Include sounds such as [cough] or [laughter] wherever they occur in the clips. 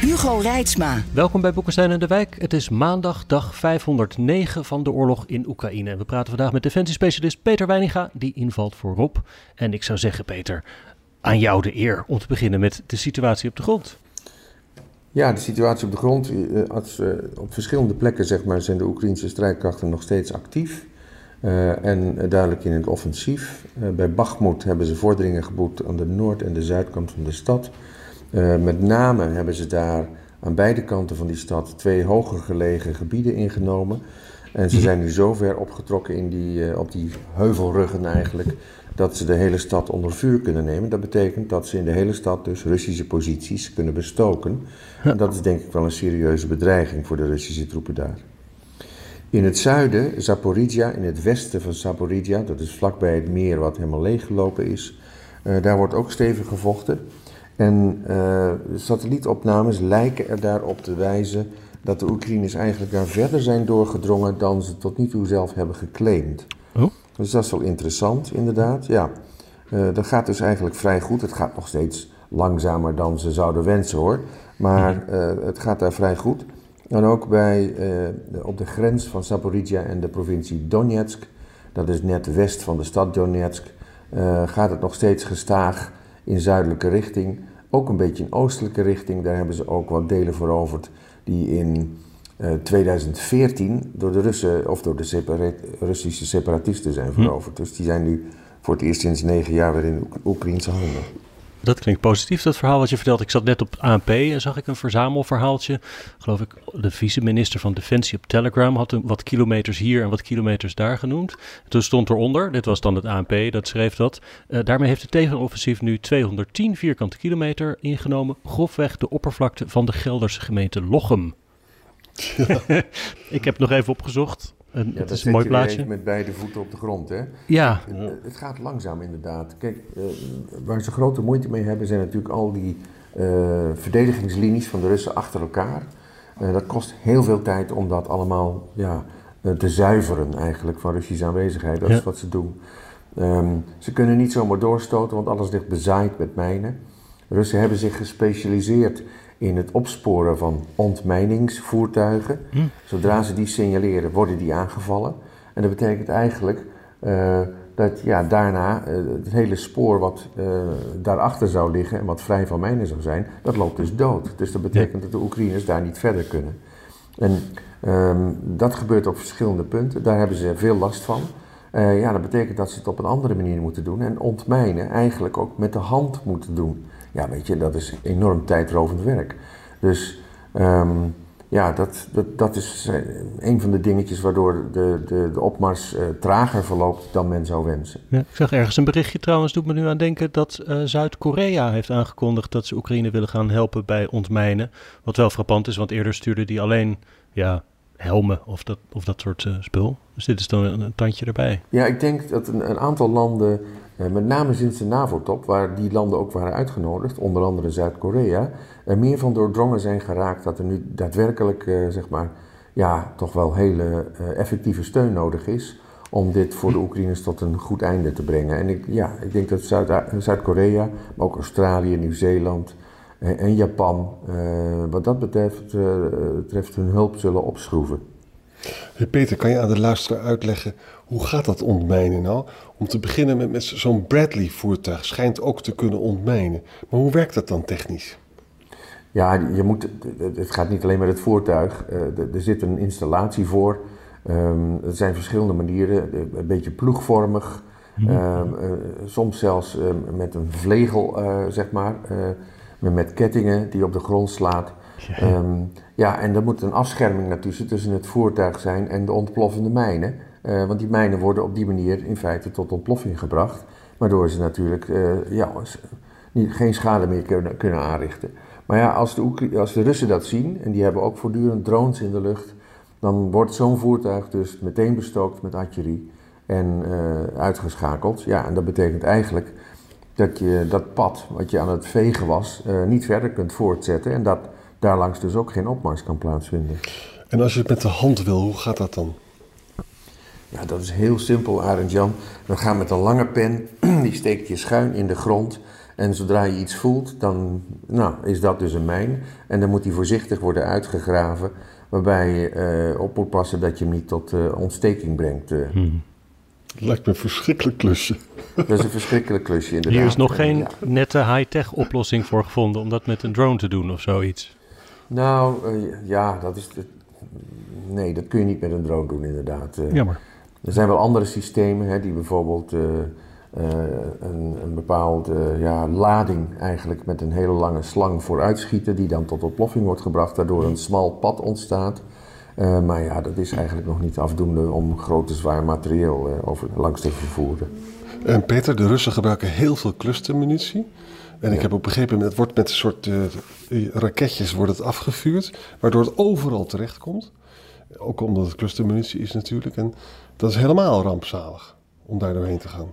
Hugo Reitsma. Welkom bij Boekenstein en de Wijk. Het is maandag, dag 509 van de oorlog in Oekraïne. En we praten vandaag met defensiespecialist Peter Weininga, die invalt voor Rob. En ik zou zeggen, Peter, aan jou de eer om te beginnen met de situatie op de grond. Ja, de situatie op de grond. eh, als, eh, op verschillende plekken zeg maar, zijn de Oekraïnse strijdkrachten nog steeds actief. Uh, en duidelijk in het offensief. Uh, bij Bakhmut hebben ze vorderingen geboekt aan de noord- en de zuidkant van de stad. Uh, met name hebben ze daar aan beide kanten van die stad twee hoger gelegen gebieden ingenomen. En ze zijn nu zo ver opgetrokken in die, op die heuvelruggen eigenlijk, dat ze de hele stad onder vuur kunnen nemen. Dat betekent dat ze in de hele stad dus Russische posities kunnen bestoken. En dat is denk ik wel een serieuze bedreiging voor de Russische troepen daar. In het zuiden, Zaporizhia, in het westen van Zaporizhia, dat is vlakbij het meer wat helemaal leeggelopen is, uh, daar wordt ook stevig gevochten. En uh, satellietopnames lijken er daarop te wijzen dat de Oekraïners eigenlijk daar verder zijn doorgedrongen dan ze tot nu toe zelf hebben geclaimd. Oh. Dus dat is wel interessant, inderdaad. Ja, uh, dat gaat dus eigenlijk vrij goed. Het gaat nog steeds langzamer dan ze zouden wensen hoor, maar het gaat daar vrij goed. En ook bij, op de grens van Zaporizhia en de provincie Donetsk, dat is net west van de stad Donetsk, gaat het nog steeds gestaag in zuidelijke richting. Ook een beetje in oostelijke richting. Daar hebben ze ook wat delen veroverd die in uh, 2014 door de Russen of door de separa Russische separatisten zijn veroverd. Hm. Dus die zijn nu voor het eerst sinds negen jaar weer in Oekraïnse handen. Dat klinkt positief, dat verhaal wat je vertelt. Ik zat net op ANP en zag ik een verzamelverhaaltje. Geloof ik, de vice-minister van Defensie op Telegram had een, wat kilometers hier en wat kilometers daar genoemd. Toen stond eronder, dit was dan het ANP, dat schreef dat. Uh, daarmee heeft het tegenoffensief nu 210 vierkante kilometer ingenomen. Grofweg de oppervlakte van de Gelderse gemeente Lochem. Ja. [laughs] ik heb nog even opgezocht. En ja, het is een mooi plaatje. Met beide voeten op de grond, hè? Ja. Het, het gaat langzaam inderdaad. Kijk, uh, waar ze grote moeite mee hebben zijn natuurlijk al die uh, verdedigingslinies van de Russen achter elkaar. Uh, dat kost heel veel tijd om dat allemaal ja, te zuiveren eigenlijk van Russische aanwezigheid. Dat ja. is wat ze doen. Um, ze kunnen niet zomaar doorstoten, want alles ligt bezaaid met mijnen. Russen hebben zich gespecialiseerd in het opsporen van ontmijningsvoertuigen. Hm. Zodra ze die signaleren, worden die aangevallen. En dat betekent eigenlijk uh, dat ja, daarna uh, het hele spoor wat uh, daarachter zou liggen en wat vrij van mijnen zou zijn, dat loopt dus dood. Dus dat betekent dat de Oekraïners daar niet verder kunnen. En um, dat gebeurt op verschillende punten. Daar hebben ze veel last van. ja, dat betekent dat ze het op een andere manier moeten doen. En ontmijnen eigenlijk ook met de hand moeten doen. Ja, weet je, dat is enorm tijdrovend werk. Dus um, ja, dat, dat, dat is een van de dingetjes waardoor de, de, de opmars uh, trager verloopt dan men zou wensen. Ja, ik zag ergens een berichtje trouwens, doet me nu aan denken dat uh, Zuid-Korea heeft aangekondigd dat ze Oekraïne willen gaan helpen bij ontmijnen. Wat wel frappant is, want eerder stuurde die alleen ja, helmen of dat, of dat soort uh, spul. Dus dit is dan een, tandje erbij. Ja, ik denk dat een, een aantal landen, uh, met name sinds de NAVO-top, waar die landen ook waren uitgenodigd, onder andere Zuid-Korea, er meer van doordrongen zijn geraakt dat er nu daadwerkelijk, uh, zeg maar, ja, toch wel hele effectieve steun nodig is om dit voor de Oekraïners tot een goed einde te brengen. En ik, ja, ik denk dat Zuid-Korea, maar ook Australië, Nieuw-Zeeland, en Japan, uh, wat dat betreft, uh, betreft hun hulp zullen opschroeven. Hey Peter, kan je aan de luisteraar uitleggen hoe gaat dat ontmijnen nou? Om te beginnen met, met zo'n Bradley-voertuig schijnt ook te kunnen ontmijnen. Maar hoe werkt dat dan technisch? Ja, je moet, het gaat niet alleen met het voertuig. Er zit een installatie voor. Er zijn verschillende manieren. Een beetje ploegvormig. Mm -hmm. um, soms zelfs met een vlegel, zeg maar met kettingen die op de grond slaat. Ja, um, ja en er moet een afscherming natuurlijk tussen het voertuig zijn en de ontploffende mijnen. Uh, want die mijnen worden op die manier in feite tot ontploffing gebracht. Waardoor ze natuurlijk uh, ja, niet, geen schade meer kunnen, kunnen aanrichten. Maar ja, als de, als de Russen dat zien, en die hebben ook voortdurend drones in de lucht, dan wordt zo'n voertuig dus meteen bestookt met artillerie en eh, uitgeschakeld. Ja, en dat betekent eigenlijk dat je dat pad wat je aan het vegen was, eh, niet verder kunt voortzetten en dat daarlangs dus ook geen opmars kan plaatsvinden. En als je het met de hand wil, hoe gaat dat dan? Ja, dat is heel simpel, Arend Jan. Dan ga met een lange pen, [clears throat] die steek je schuin in de grond. En zodra je iets voelt, dan nou, is dat dus een mijn. En dan moet die voorzichtig worden uitgegraven. Waarbij je eh, op moet passen dat je hem niet tot eh, ontsteking brengt. eh. Het lijkt me een verschrikkelijk klusje. Dat is een verschrikkelijk klusje inderdaad. Hier is nog En, geen ja. nette high-tech oplossing voor gevonden om dat met een drone te doen of zoiets. Nou, eh, ja, dat is... nee, dat kun je niet met een drone doen inderdaad. Eh, Jammer. Er zijn wel andere systemen hè, die bijvoorbeeld eh, eh, een, een bepaalde ja, lading eigenlijk met een hele lange slang vooruitschieten, die dan tot ontploffing wordt gebracht, waardoor een smal pad ontstaat. Eh, maar ja, dat is eigenlijk nog niet afdoende om grote zwaar materieel eh, over, langs te vervoeren. En Peter, de Russen gebruiken heel veel clustermunitie. En ik heb ook begrepen, het wordt met een soort eh, raketjes wordt het afgevuurd, waardoor het overal terechtkomt. Ook omdat het clustermunitie is natuurlijk. En dat is helemaal rampzalig om daar doorheen te gaan.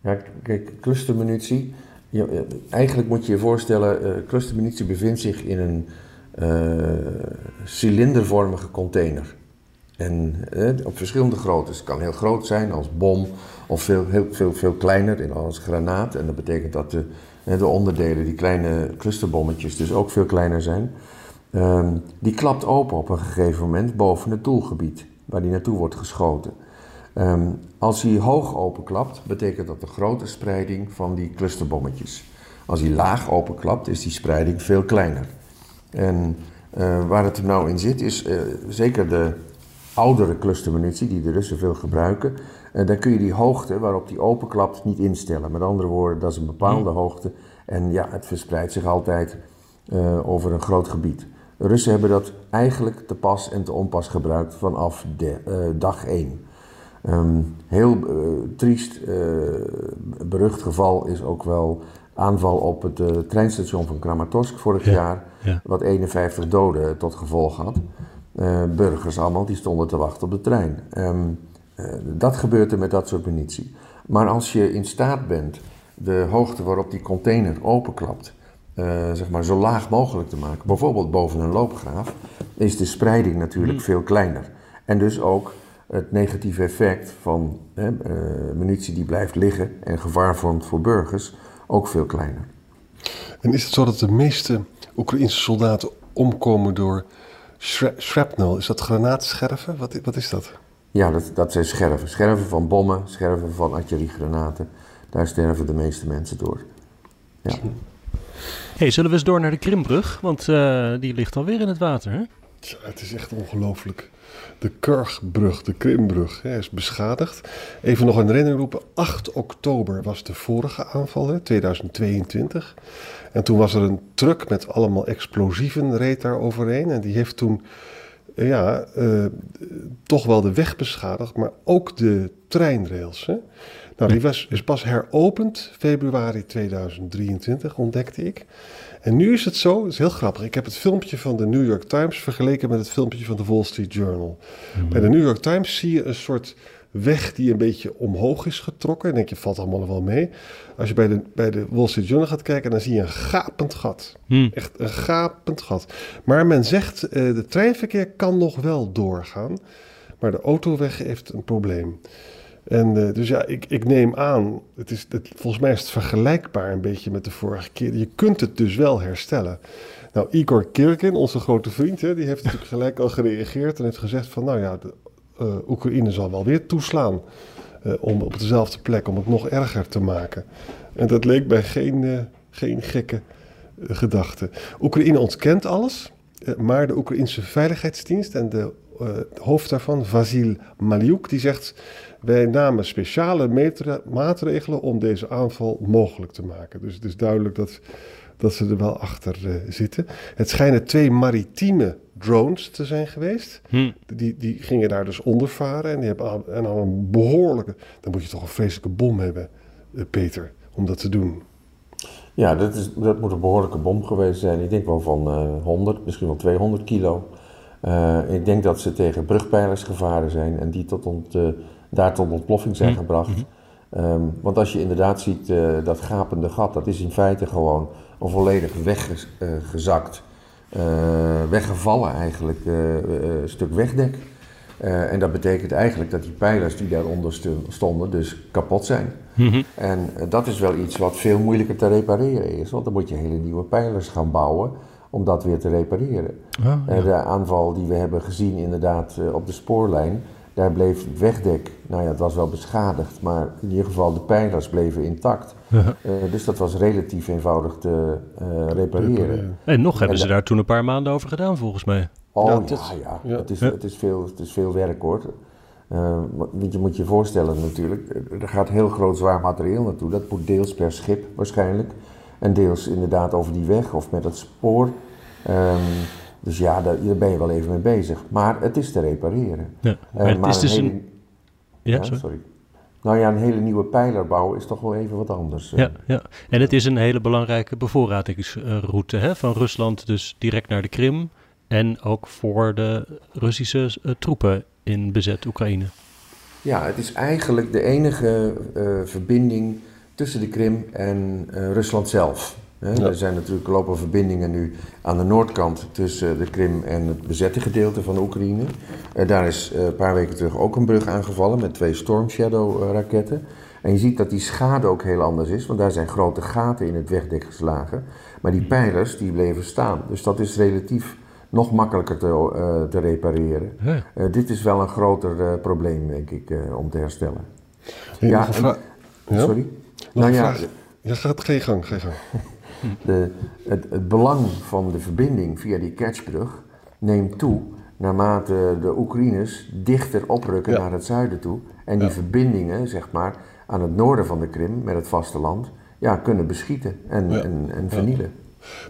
Ja, kijk, clustermunitie. eigenlijk moet je je voorstellen, clustermunitie bevindt zich in een cilindervormige container. En eh, op verschillende groottes. Het kan heel groot zijn als bom, of veel, heel, veel, veel kleiner in als granaat. En dat betekent dat de, eh, de onderdelen, die kleine clusterbommetjes, dus ook veel kleiner zijn. Ehm, die klapt open op een gegeven moment boven het doelgebied waar die naartoe wordt geschoten. Ehm, als hij hoog openklapt, betekent dat een grote spreiding van die clusterbommetjes. Als hij laag openklapt, is die spreiding veel kleiner. En eh, waar het er nou in zit, is eh, zeker de oudere clustermunitie, die de Russen veel gebruiken. eh, dan kun je die hoogte waarop die openklapt niet instellen. Met andere woorden, dat is een bepaalde hoogte. En ja, het verspreidt zich altijd eh, over een groot gebied. De Russen hebben dat eigenlijk te pas en te onpas gebruikt vanaf de, dag 1. Ehm, heel triest, berucht geval is ook wel aanval op het eh, treinstation van Kramatorsk vorig Ja, jaar, ja. wat 51 doden tot gevolg had. Eh, burgers allemaal die stonden te wachten op de trein. Ehm, eh, dat gebeurt er met dat soort munitie. Maar als je in staat bent de hoogte waarop die container openklapt, zeg maar zo laag mogelijk te maken, bijvoorbeeld boven een loopgraaf, is de spreiding natuurlijk veel kleiner. En dus ook het negatieve effect van hè, munitie die blijft liggen en gevaar vormt voor burgers ook veel kleiner. En is het zo dat de meeste Oekraïnse soldaten omkomen door shra- shrapnel? Is dat granaatscherven? Wat, wat is dat? Ja, dat, dat zijn scherven. Scherven van bommen, scherven van artilleriegranaten. Daar sterven de meeste mensen door. Ja. hey, zullen we eens door naar de Krimbrug? Want eh, die ligt alweer in het water, hè? Tja, het is echt ongelooflijk. De Kurgbrug, de Krimbrug, hè, is beschadigd. Even nog een herinnering roepen. 8 oktober was de vorige aanval, hè, 2022. En toen was er een truck met allemaal explosieven reed daar overheen. En die heeft toen eh, ja, eh, toch wel de weg beschadigd, maar ook de treinrails. Hè. Nou, die was, is pas heropend februari 2023, ontdekte ik. En nu is het zo, het is heel grappig. Ik heb het filmpje van de New York Times vergeleken met het filmpje van de Wall Street Journal. Bij de New York Times zie je een soort weg die een beetje omhoog is getrokken. En denk je, valt allemaal wel mee. Als je bij de, bij de Wall Street Journal gaat kijken, dan zie je een gapend gat. Hm. Echt een gapend gat. Maar men zegt, eh de treinverkeer kan nog wel doorgaan. Maar de autoweg heeft een probleem. En eh, dus ja, ik, ik neem aan, het is, het, volgens mij is het vergelijkbaar een beetje met de vorige keer. Je kunt het dus wel herstellen. Nou, Igor Kirkin, onze grote vriend, hè, die heeft natuurlijk gelijk al gereageerd en heeft gezegd van, nou ja, eh, Oekraïne zal wel weer toeslaan eh, om op dezelfde plek, om het nog erger te maken. En dat leek mij geen, geen gekke gedachte. Oekraïne ontkent alles, maar de Oekraïnse Veiligheidsdienst en de hoofd daarvan, Vasil Maliuk, die zegt... wij namen speciale metra- maatregelen om deze aanval mogelijk te maken. Dus het is duidelijk dat, dat ze er wel achter eh, zitten. Het schijnen twee maritieme drones te zijn geweest. Hm. Die, die gingen daar dus onder varen en die hebben al- en al een behoorlijke... dan moet je toch een vreselijke bom hebben, eh, Peter, om dat te doen. Ja, dat, is, dat moet een behoorlijke bom geweest zijn. Ik denk wel van uh, 100, misschien wel 200 kilo. Uh, ik denk dat ze tegen brugpijlers gevaren zijn en die tot ont, uh, daar tot ontploffing zijn Mhm. gebracht. Um, want als je inderdaad ziet uh, dat gapende gat, dat is in feite gewoon een volledig weggezakt, weggevallen eigenlijk stuk wegdek. En dat betekent eigenlijk dat die pijlers die daaronder stonden dus kapot zijn. Mhm. En dat is wel iets wat veel moeilijker te repareren is. Want dan moet je hele nieuwe pijlers gaan bouwen om dat weer te repareren. Oh, ja. de aanval die we hebben gezien inderdaad op de spoorlijn, daar bleef het wegdek, nou ja, het was wel beschadigd, maar in ieder geval de pijlers bleven intact. Ja. dus dat was relatief eenvoudig te repareren. En nog hebben ze daar toen een paar maanden over gedaan volgens mij. Oh Ja, ja, tot- ja, ja. Het, is, Ja. Het, is veel, het is veel werk hoor. Uh, want je moet je voorstellen natuurlijk, er gaat heel groot zwaar materieel naartoe. Dat moet deels per schip waarschijnlijk. En deels inderdaad over die weg of met het spoor. Um, dus ja, daar, daar ben je wel even mee bezig. Maar het is te repareren. Ja. Uh, Maar het is dus hele- een... Ja, ja, sorry. sorry. Nou ja, een hele nieuwe pijler bouwen is toch wel even wat anders. eh. Ja, ja, en het is een hele belangrijke bevoorradingsroute hè, van Rusland, dus direct naar de Krim. En ook voor de Russische eh, troepen in bezet Oekraïne. Ja, het is eigenlijk de enige eh, verbinding tussen de Krim en eh, Rusland zelf. Hè, Ja. Er zijn natuurlijk lopen verbindingen nu aan de noordkant tussen de Krim en het bezette gedeelte van de Oekraïne. Eh, daar is eh, een paar weken terug ook een brug aangevallen met twee Storm Shadow eh, raketten. En je ziet dat die schade ook heel anders is, want daar zijn grote gaten in het wegdek geslagen. Maar die pijlers die bleven staan. Dus dat is relatief nog makkelijker te, eh, te repareren. Ja. Eh, dit is wel een groter eh, probleem, denk ik, eh, om te herstellen. Hey, Ja, en-? Sorry? Nog nou ja, vraag. Ja, ga, ga je gang, ga je gang. De, het, het belang van de verbinding via die catchbrug neemt toe naarmate de Oekraïners dichter oprukken Ja. naar het zuiden toe. En die Ja. verbindingen, zeg maar, aan het noorden van de Krim met het vasteland, ja, kunnen beschieten en, Ja. en, en vernielen.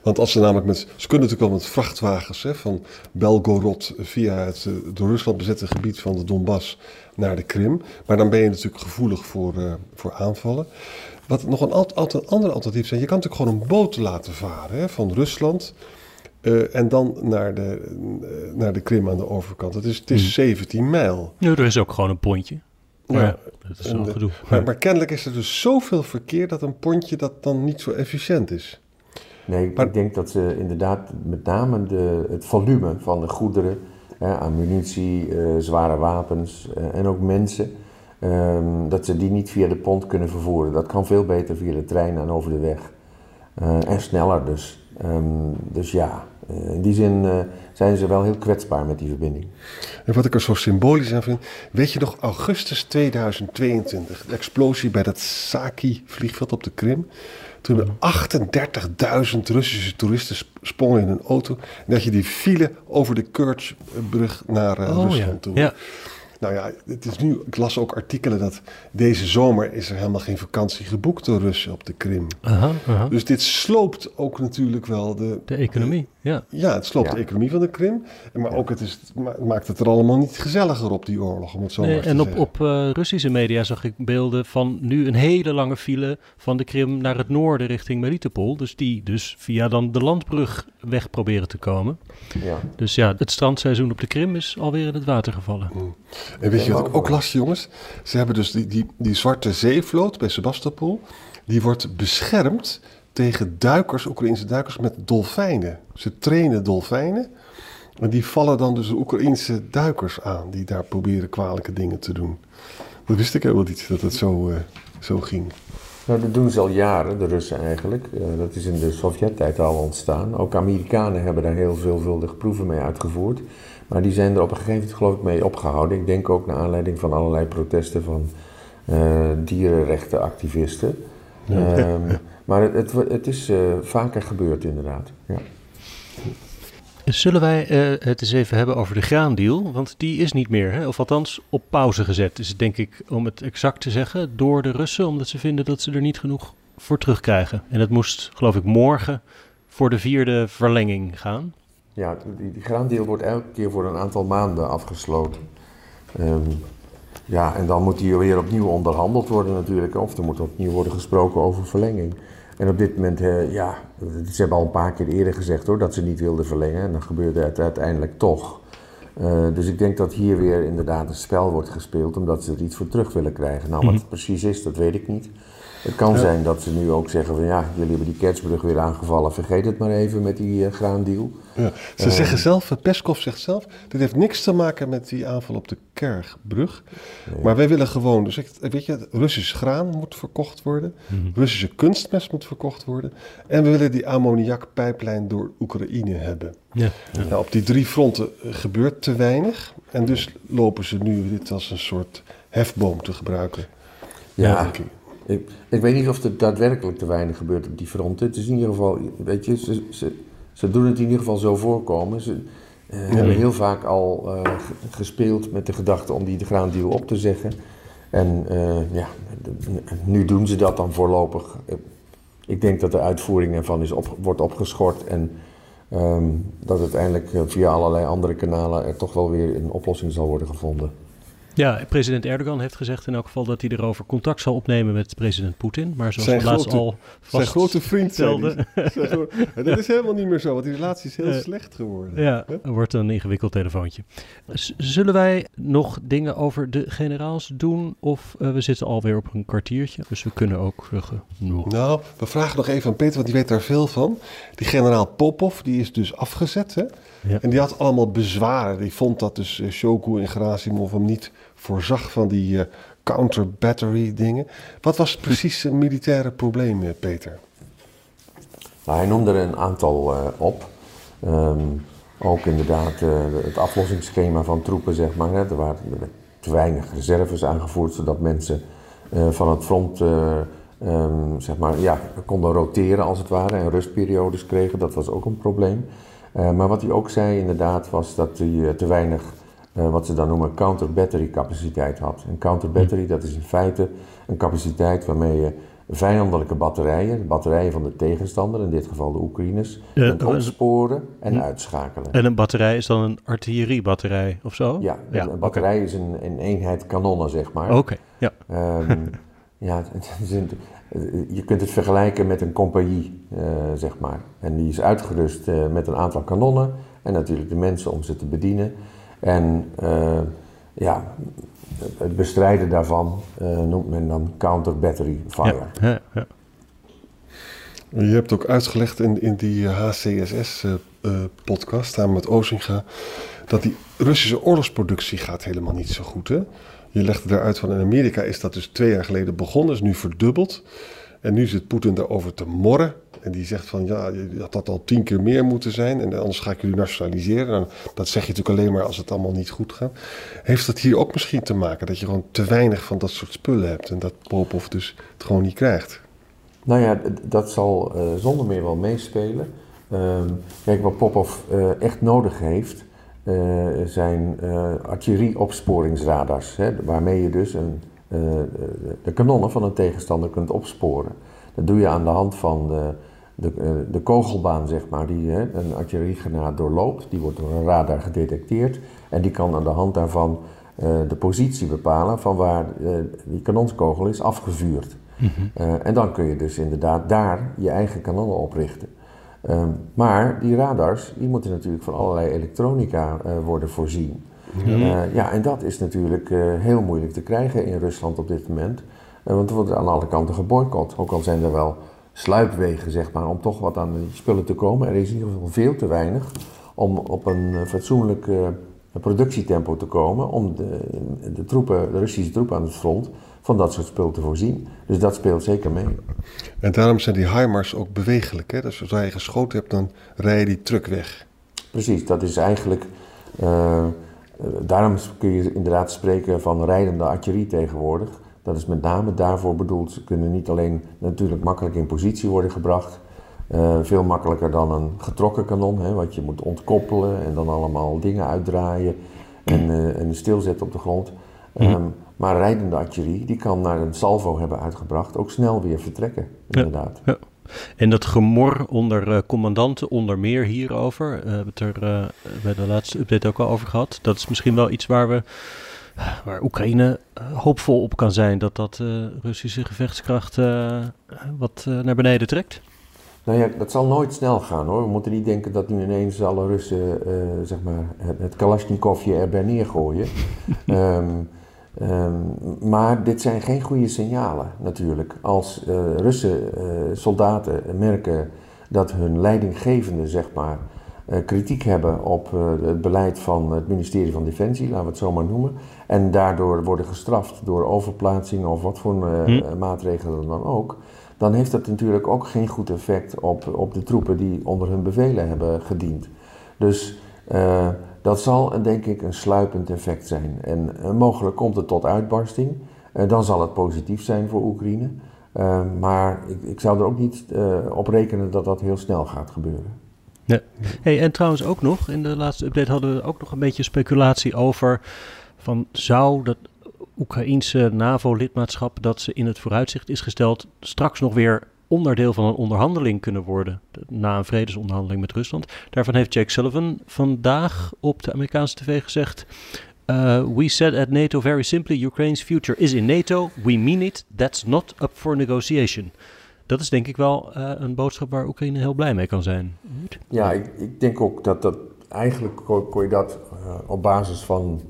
Want als ze namelijk met, ze kunnen natuurlijk wel met vrachtwagens hè, van Belgorod via het eh, door Rusland bezette gebied van de Donbass naar de Krim. Maar dan ben je natuurlijk gevoelig voor, eh, voor aanvallen. Wat nog een alt- alt- ander alternatief zijn, je kan natuurlijk gewoon een boot laten varen hè, van Rusland. eh, en dan naar de, eh, naar de Krim aan de overkant. Het is, het is 17 mijl. Nu, er is ook gewoon een pontje. Maar Ja. ja, dat is de- gedoe. Maar, maar kennelijk is er dus zoveel verkeer dat een pontje dat dan niet zo efficiënt is. Nee, ik, Maar- ik denk dat ze inderdaad met name de, het volume van de goederen, hè, ammunitie, eh, zware wapens eh, en ook mensen, ehm, dat ze die niet via de pont kunnen vervoeren. Dat kan veel beter via de trein en over de weg. Eh, en sneller dus. Ehm, dus ja, eh, in die zin eh, zijn ze wel heel kwetsbaar met die verbinding. En wat ik er zo symbolisch aan vind, weet je nog, augustus 2022, de explosie bij dat Saki vliegveld op de Krim. Toen hebben 38.000 Russische toeristen sp- sprongen in een auto. En dat je die vielen over de Kerchbrug naar eh, Oh, Rusland ja. toe. Ja. Nou ja, het is nu, ik las ook artikelen dat deze zomer is er helemaal geen vakantie geboekt door Russen op de Krim. Aha, aha. Dus dit sloopt ook natuurlijk wel de, De economie, ja. ja, het sloopt Ja. de economie van de Krim. Maar ook het, is, het maakt het er allemaal niet gezelliger op die oorlog, om het zo Nee, maar te en op, zeggen. op eh, Russische media zag ik beelden van nu een hele lange file van de Krim naar het noorden richting Melitopol. Dus die dus via dan de landbrug weg proberen te komen. Ja. Dus ja, het strandseizoen op de Krim is alweer in het water gevallen. En weet je wat ik ook las, jongens? Ze hebben dus die, die, die zwarte zeevloot bij Sebastopol. Die wordt beschermd tegen duikers, Oekraïnse duikers, met dolfijnen. Ze trainen dolfijnen. En die vallen dan dus de Oekraïnse duikers aan. Die daar proberen kwalijke dingen te doen. Dat wist ik helemaal niet, dat het zo, eh, zo ging. Nou, dat doen ze al jaren, de Russen eigenlijk. Eh, dat is in de Sovjet-tijd al ontstaan. Ook Amerikanen hebben daar heel veelvuldig proeven mee uitgevoerd. Maar die zijn er op een gegeven moment geloof ik mee opgehouden. Ik denk ook naar aanleiding van allerlei protesten van eh, dierenrechtenactivisten. Ehm, [laughs] maar het, het, het is eh, vaker gebeurd inderdaad. Ja. Zullen wij eh, het eens even hebben over de graandeal? Want die is niet meer, hè? of althans op pauze gezet. Is het denk ik, om het exact te zeggen, door de Russen. Omdat ze vinden dat ze er niet genoeg voor terugkrijgen. En het moest, geloof ik, morgen voor de vierde verlenging gaan. Ja, die, die graandeal wordt elke keer voor een aantal maanden afgesloten. Ehm, ja, en dan moet die weer opnieuw onderhandeld worden natuurlijk. Of er moet opnieuw worden gesproken over verlenging. En op dit moment, eh, ja, ze hebben al een paar keer eerder gezegd hoor, dat ze niet wilden verlengen. En dan gebeurde het uiteindelijk toch. Uh, dus ik denk dat hier weer inderdaad een spel wordt gespeeld omdat ze er iets voor terug willen krijgen. Nou, wat het precies is, dat weet ik niet. Het kan zijn dat ze nu ook zeggen van ja, jullie hebben die Kertsbrug weer aangevallen, vergeet het maar even met die uh, graandeal. Ja, ze uh, zeggen zelf, Peskov zegt zelf, dit heeft niks te maken met die aanval op de Kergbrug. Nee. Maar wij willen gewoon, dus weet je, Russisch graan moet verkocht worden, mm -hmm. Russische kunstmest moet verkocht worden en we willen die ammoniakpijplijn door Oekraïne hebben. Ja, ja. Nou, op die drie fronten gebeurt te weinig en dus lopen ze nu dit als een soort hefboom te gebruiken. Ja, ik, ik, weet niet of er daadwerkelijk te weinig gebeurt op die fronten. Het is in ieder geval, weet je, ze, ze, ze doen het in ieder geval zo voorkomen. Ze uh, ja. hebben heel vaak al uh, gespeeld met de gedachte om die de graandeal op te zeggen. En uh, ja, nu doen ze dat dan voorlopig. Ik denk dat de uitvoering ervan is op, wordt opgeschort en um, dat uiteindelijk via allerlei andere kanalen er toch wel weer een oplossing zal worden gevonden. Ja, president Erdogan heeft gezegd in elk geval dat hij erover contact zal opnemen met president Poetin. Maar zoals we laatst al Zijn grote vriend stelde. [laughs] dat is helemaal niet meer zo, want die relatie is heel uh, slecht geworden. Ja, er wordt een ingewikkeld telefoontje. Z zullen wij nog dingen over de generaals doen? Of uh, we zitten alweer op een kwartiertje, dus we kunnen ook uh, genoeg. Nou, we vragen nog even aan Peter, want die weet daar veel van. Die generaal Popov, die is dus afgezet, hè? Ja. En die had allemaal bezwaren. Die vond dat dus Shoku en Gerasimov hem niet voorzag van die uh, counter-battery dingen. Wat was precies het militaire probleem, Peter? Nou, hij noemde er een aantal uh, op. Um, ook inderdaad het aflossingsschema van troepen, zeg maar. Hè. Er waren te weinig reserves aangevoerd, zodat mensen van het front um, zeg maar, ja, konden roteren als het ware en rustperiodes kregen. Dat was ook een probleem. maar wat hij ook zei inderdaad was dat hij te weinig wat ze dan noemen counter-battery capaciteit had. Een counter-battery, dat is in feite een capaciteit waarmee je vijandelijke batterijen, de batterijen van de tegenstander, in dit geval de Oekraïners, ja, kunt opsporen en hm. uitschakelen. En een batterij is dan een artilleriebatterij of zo? Ja, ja een batterij okay. is een, een, eenheid kanonnen, zeg maar. Oké, okay, ja. Um, [laughs] ja, je kunt het vergelijken met een compagnie, uh, zeg maar. En die is uitgerust uh, met een aantal kanonnen en natuurlijk de mensen om ze te bedienen. En uh, ja, het bestrijden daarvan uh, noemt men dan counter battery fire. Ja, ja, ja. Je hebt ook uitgelegd in, in die HCSS-podcast, uh, samen met Ozinga, dat die Russische oorlogsproductie gaat helemaal niet zo goed. Hè? Je legde daaruit van in Amerika is dat dus twee jaar geleden begonnen, is nu verdubbeld. En nu zit Poetin daarover te morren. En die zegt van ja, dat had al tien keer meer moeten zijn. En anders ga ik jullie nationaliseren. En dat zeg je natuurlijk alleen maar als het allemaal niet goed gaat. Heeft dat hier ook misschien te maken dat je gewoon te weinig van dat soort spullen hebt. En dat Popov dus het gewoon niet krijgt? Nou ja, dat zal uh, zonder meer wel meespelen. Uh, kijk, wat Popov uh, echt nodig heeft, uh, zijn artillerieopsporingsradars. Waarmee je dus een, de kanonnen van een tegenstander kunt opsporen. Dat doe je aan de hand van de, de, de kogelbaan, zeg maar, die hè, een artilleriegranaat doorloopt. Die wordt door een radar gedetecteerd en die kan aan de hand daarvan uh, de positie bepalen van waar uh, die kanonskogel is afgevuurd. Mm -hmm. uh, en dan kun je dus inderdaad daar je eigen kanonnen oprichten. Um, maar die radars, die moeten natuurlijk van allerlei elektronica worden voorzien. -hmm. ja, en dat is natuurlijk heel moeilijk te krijgen in Rusland op dit moment. want er wordt aan alle kanten geboycott. Ook al zijn er wel sluipwegen, zeg maar, om toch wat aan die spullen te komen. Er is in ieder geval veel te weinig om op een eh, fatsoenlijk uh, productietempo te komen om de, de, troepen, de Russische troepen aan het front van dat soort spul te voorzien. Dus dat speelt zeker mee. En daarom zijn die HIMARS ook bewegelijk. Hè? Dus zodra je geschoten hebt, dan rij je die truck weg. Precies, dat is eigenlijk... Uh, daarom kun je inderdaad spreken van rijdende artillerie tegenwoordig. Dat is met name daarvoor bedoeld. Ze kunnen niet alleen natuurlijk makkelijk in positie worden gebracht. Uh, veel makkelijker dan een getrokken kanon, hè, wat je moet ontkoppelen en dan allemaal dingen uitdraaien en, uh, en stilzetten op de grond. Um, maar rijdende artillerie, die kan naar een salvo hebben uitgebracht, ook snel weer vertrekken, inderdaad. Ja, ja. En dat gemor onder uh, commandanten, onder meer hierover, we hebben het er bij de laatste update ook al over gehad. Dat is misschien wel iets waar we waar Oekraïne hoopvol op kan zijn dat dat Russische gevechtskracht wat naar beneden trekt? Nou ja, dat zal nooit snel gaan hoor. We moeten niet denken dat nu ineens alle Russen zeg maar het, het Kalashnikovje erbij neergooien. um, [laughs] Um, maar dit zijn geen goede signalen natuurlijk. Als Russen soldaten merken dat hun leidinggevende, zeg maar, kritiek hebben op het beleid van het ministerie van Defensie, laten we het zo maar noemen, en daardoor worden gestraft door overplaatsing of wat voor hm. maatregelen dan ook, dan heeft dat natuurlijk ook geen goed effect op, op de troepen die onder hun bevelen hebben gediend. Dus dat zal denk ik een sluipend effect zijn. En uh, mogelijk komt het tot uitbarsting. Uh, dan zal het positief zijn voor Oekraïne. Uh, maar ik, ik, zou er ook niet op rekenen dat dat heel snel gaat gebeuren. Ja. Hey, en trouwens ook nog, in de laatste update hadden we ook nog een beetje speculatie over... van zou dat Oekraïense NAVO-lidmaatschap dat ze in het vooruitzicht is gesteld... straks nog weer onderdeel van een onderhandeling kunnen worden na een vredesonderhandeling met Rusland. Daarvan heeft Jake Sullivan vandaag op de Amerikaanse tv gezegd. Uh, we said at NATO very simply, Ukraine's future is in NATO. We mean it. That's not up for negotiation. Dat is denk ik wel uh, een boodschap waar Oekraïne heel blij mee kan zijn. Ja, ik, ik denk ook dat dat eigenlijk kon, je dat uh, op basis van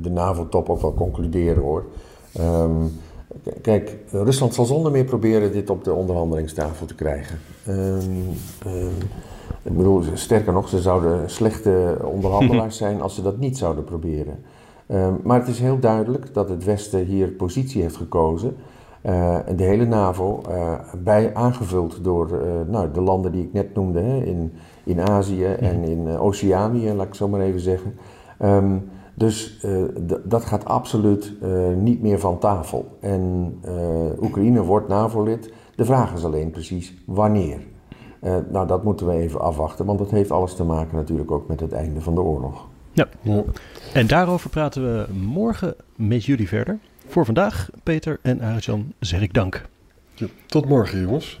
de NAVO-top ook wel concluderen hoor. Um, Kijk, Rusland zal zonder meer proberen dit op de onderhandelingstafel te krijgen. Um, ik bedoel, sterker nog, ze zouden slechte onderhandelaars [laughs] zijn als ze dat niet zouden proberen. Um, maar het is heel duidelijk dat het Westen hier positie heeft gekozen. Uh, en de hele NAVO, uh, bij, aangevuld door uh, nou, de landen die ik net noemde, hè, in, in Azië en in Oceanië, laat ik zo maar even zeggen. Um, dus uh, dat gaat absoluut uh, niet meer van tafel. En uh, Oekraïne wordt NAVO-lid. De vraag is alleen precies wanneer. nou, dat moeten we even afwachten, want dat heeft alles te maken natuurlijk ook met het einde van de oorlog. Ja, en daarover praten we morgen met jullie verder. Voor vandaag, Peter en Arjan, zeg ik dank. Ja, tot morgen, jongens.